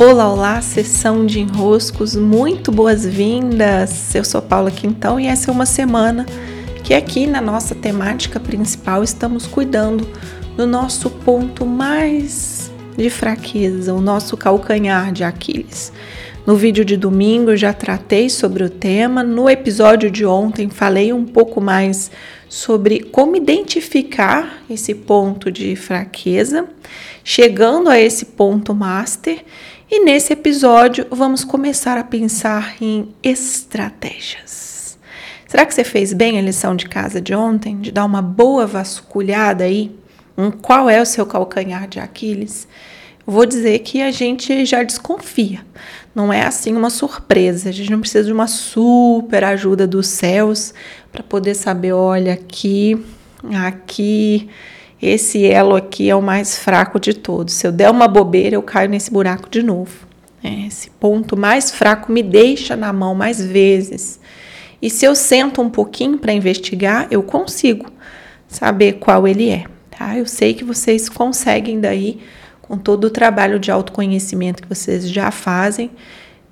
Olá, olá, sessão de enroscos, muito boas-vindas! Eu sou Paula Quintão e essa é uma semana que aqui na nossa temática principal estamos cuidando do nosso ponto mais de fraqueza, o nosso calcanhar de Aquiles. No vídeo de domingo eu já tratei sobre o tema, no episódio de ontem falei um pouco mais sobre como identificar esse ponto de fraqueza, chegando a esse ponto master e nesse episódio vamos começar a pensar em estratégias. Será que você fez bem a lição de casa de ontem, de dar uma boa vasculhada aí em qual é o seu calcanhar de Aquiles? vou dizer que a gente já desconfia. Não é assim uma surpresa. A gente não precisa de uma super ajuda dos céus para poder saber, olha, aqui, aqui esse elo aqui é o mais fraco de todos. Se eu der uma bobeira, eu caio nesse buraco de novo. É, esse ponto mais fraco me deixa na mão mais vezes. E se eu sento um pouquinho para investigar, eu consigo saber qual ele é. Tá? Eu sei que vocês conseguem daí, com todo o trabalho de autoconhecimento que vocês já fazem,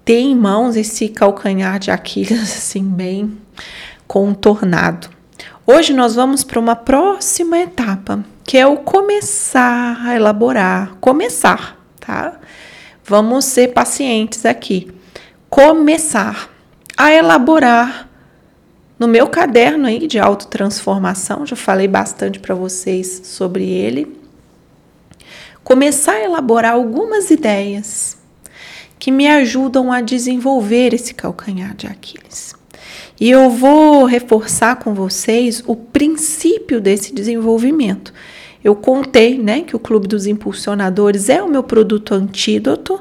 ter em mãos esse calcanhar de Aquiles assim bem contornado. Hoje nós vamos para uma próxima etapa, que é o começar a elaborar, começar, tá? Vamos ser pacientes aqui. Começar a elaborar no meu caderno aí de autotransformação, já falei bastante para vocês sobre ele. Começar a elaborar algumas ideias que me ajudam a desenvolver esse calcanhar de Aquiles. E eu vou reforçar com vocês o princípio desse desenvolvimento. Eu contei, né, que o Clube dos Impulsionadores é o meu produto antídoto,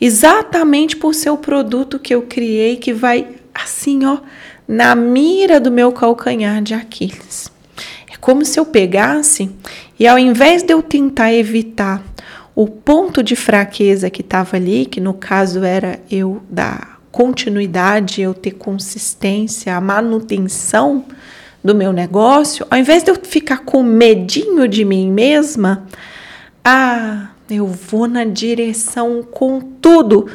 exatamente por ser o produto que eu criei que vai assim, ó, na mira do meu calcanhar de Aquiles. É como se eu pegasse e ao invés de eu tentar evitar o ponto de fraqueza que estava ali, que no caso era eu dar continuidade, eu ter consistência, a manutenção do meu negócio, ao invés de eu ficar com medinho de mim mesma, ah, eu vou na direção com tudo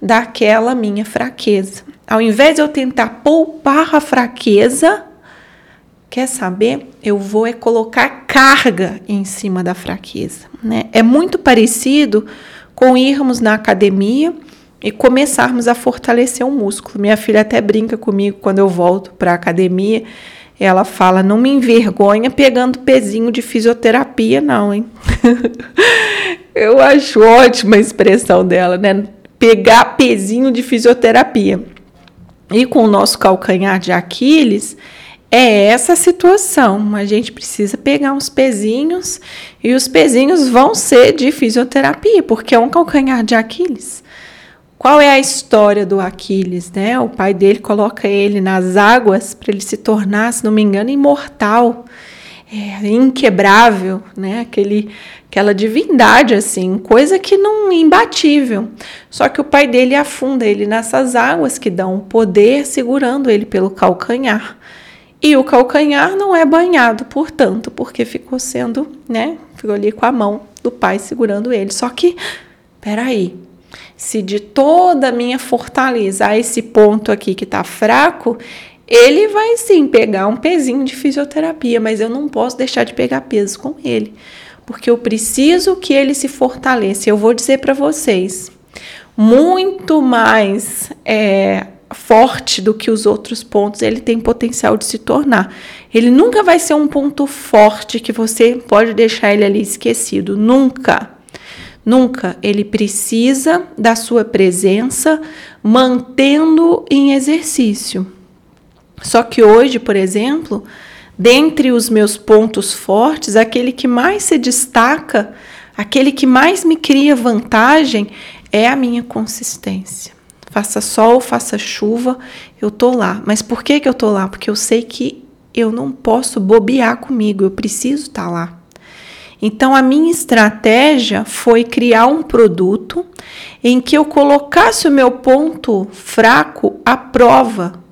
daquela minha fraqueza. Ao invés de eu tentar poupar a fraqueza, quer saber? Eu vou é colocar carga em cima da fraqueza, né? É muito parecido com irmos na academia e começarmos a fortalecer o músculo. Minha filha até brinca comigo quando eu volto para a academia. Ela fala: não me envergonha pegando pezinho de fisioterapia, não, hein? eu acho ótima a expressão dela, né? Pegar pezinho de fisioterapia. E com o nosso calcanhar de Aquiles, é essa situação. A gente precisa pegar uns pezinhos e os pezinhos vão ser de fisioterapia, porque é um calcanhar de Aquiles. Qual é a história do Aquiles, né? O pai dele coloca ele nas águas para ele se tornar, se não me engano, imortal, é, inquebrável, né? Aquele, aquela divindade assim, coisa que não imbatível. Só que o pai dele afunda ele nessas águas que dão poder, segurando ele pelo calcanhar. E o calcanhar não é banhado, portanto, porque ficou sendo, né? Ficou ali com a mão do pai segurando ele. Só que, peraí, se de toda a minha fortaleza esse ponto aqui que está fraco, ele vai sim pegar um pezinho de fisioterapia, mas eu não posso deixar de pegar peso com ele, porque eu preciso que ele se fortaleça. Eu vou dizer para vocês, muito mais é, forte do que os outros pontos, ele tem potencial de se tornar. Ele nunca vai ser um ponto forte que você pode deixar ele ali esquecido, nunca. Nunca. Ele precisa da sua presença mantendo em exercício. Só que hoje, por exemplo, dentre os meus pontos fortes, aquele que mais se destaca, aquele que mais me cria vantagem é a minha consistência. Faça sol, faça chuva, eu tô lá. Mas por que, que eu tô lá? Porque eu sei que eu não posso bobear comigo, eu preciso estar tá lá. Então, a minha estratégia foi criar um produto em que eu colocasse o meu ponto fraco à prova.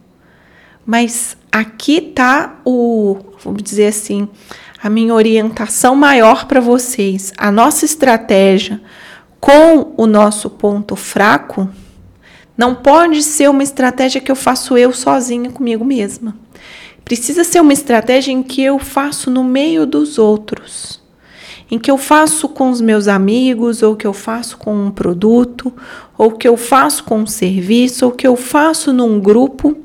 Mas aqui está o, vamos dizer assim, a minha orientação maior para vocês. A nossa estratégia com o nosso ponto fraco, não pode ser uma estratégia que eu faço eu sozinha comigo mesma. Precisa ser uma estratégia em que eu faço no meio dos outros, em que eu faço com os meus amigos, ou que eu faço com um produto, ou que eu faço com um serviço, ou que eu faço num grupo.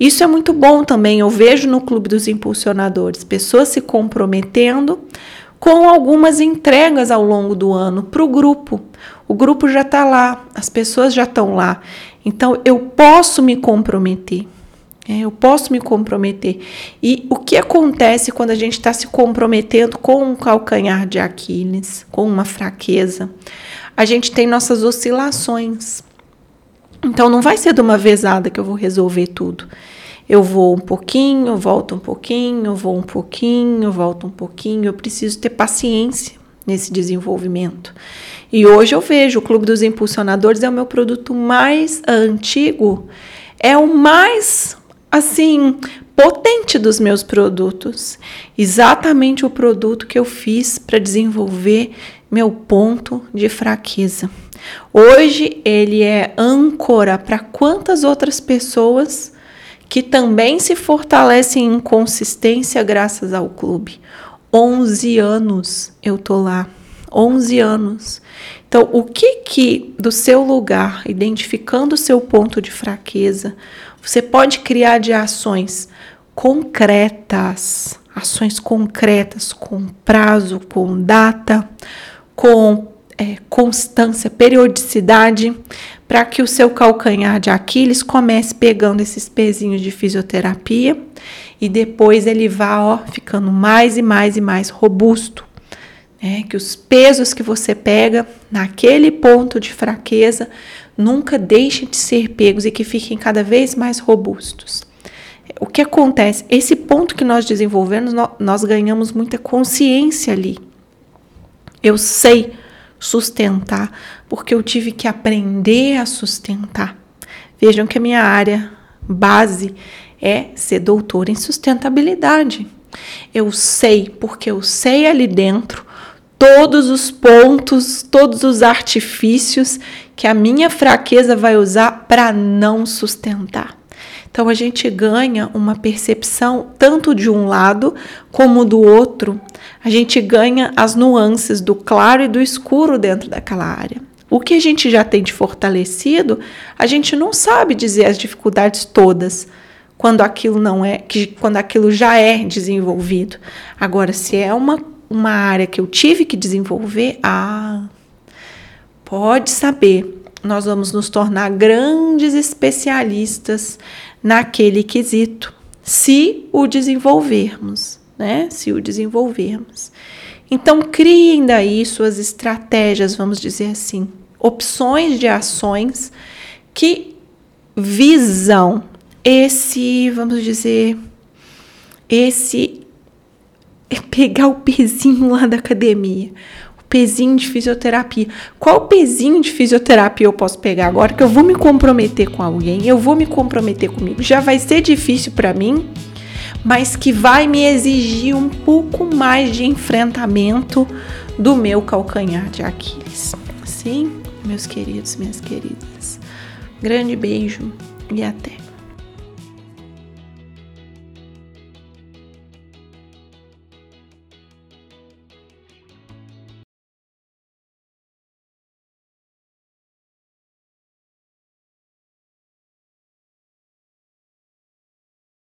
Isso é muito bom também. Eu vejo no Clube dos Impulsionadores pessoas se comprometendo com algumas entregas ao longo do ano para o grupo. O grupo já está lá, as pessoas já estão lá. Então eu posso me comprometer. É, eu posso me comprometer. E o que acontece quando a gente está se comprometendo com um calcanhar de Aquiles, com uma fraqueza? A gente tem nossas oscilações. Então não vai ser de uma vezada que eu vou resolver tudo. Eu vou um pouquinho, volto um pouquinho, vou um pouquinho, volto um pouquinho. Eu preciso ter paciência nesse desenvolvimento. E hoje eu vejo o Clube dos Impulsionadores é o meu produto mais antigo, é o mais assim potente dos meus produtos. Exatamente o produto que eu fiz para desenvolver meu ponto de fraqueza. Hoje ele é âncora para quantas outras pessoas que também se fortalecem em consistência graças ao clube. 11 anos eu tô lá. 11 anos. Então, o que que do seu lugar, identificando o seu ponto de fraqueza, você pode criar de ações concretas, ações concretas com prazo, com data, com é, constância, periodicidade, para que o seu calcanhar de Aquiles comece pegando esses pezinhos de fisioterapia e depois ele vá ó, ficando mais e mais e mais robusto. Né? Que os pesos que você pega naquele ponto de fraqueza nunca deixem de ser pegos e que fiquem cada vez mais robustos. O que acontece? Esse ponto que nós desenvolvemos, nós ganhamos muita consciência ali. Eu sei sustentar, porque eu tive que aprender a sustentar. Vejam que a minha área base é ser doutora em sustentabilidade. Eu sei, porque eu sei ali dentro todos os pontos, todos os artifícios que a minha fraqueza vai usar para não sustentar. Então a gente ganha uma percepção tanto de um lado como do outro. A gente ganha as nuances do claro e do escuro dentro daquela área. O que a gente já tem de fortalecido, a gente não sabe dizer as dificuldades todas quando aquilo não é, quando aquilo já é desenvolvido. Agora, se é uma, uma área que eu tive que desenvolver, ah, pode saber, nós vamos nos tornar grandes especialistas naquele quesito, se o desenvolvermos, né? Se o desenvolvermos. Então, criem daí suas estratégias, vamos dizer assim, opções de ações que visam esse, vamos dizer, esse é pegar o pezinho lá da academia, pezinho de fisioterapia. Qual pezinho de fisioterapia eu posso pegar agora que eu vou me comprometer com alguém, eu vou me comprometer comigo? Já vai ser difícil para mim, mas que vai me exigir um pouco mais de enfrentamento do meu calcanhar de Aquiles. Sim, meus queridos, minhas queridas. Grande beijo e até.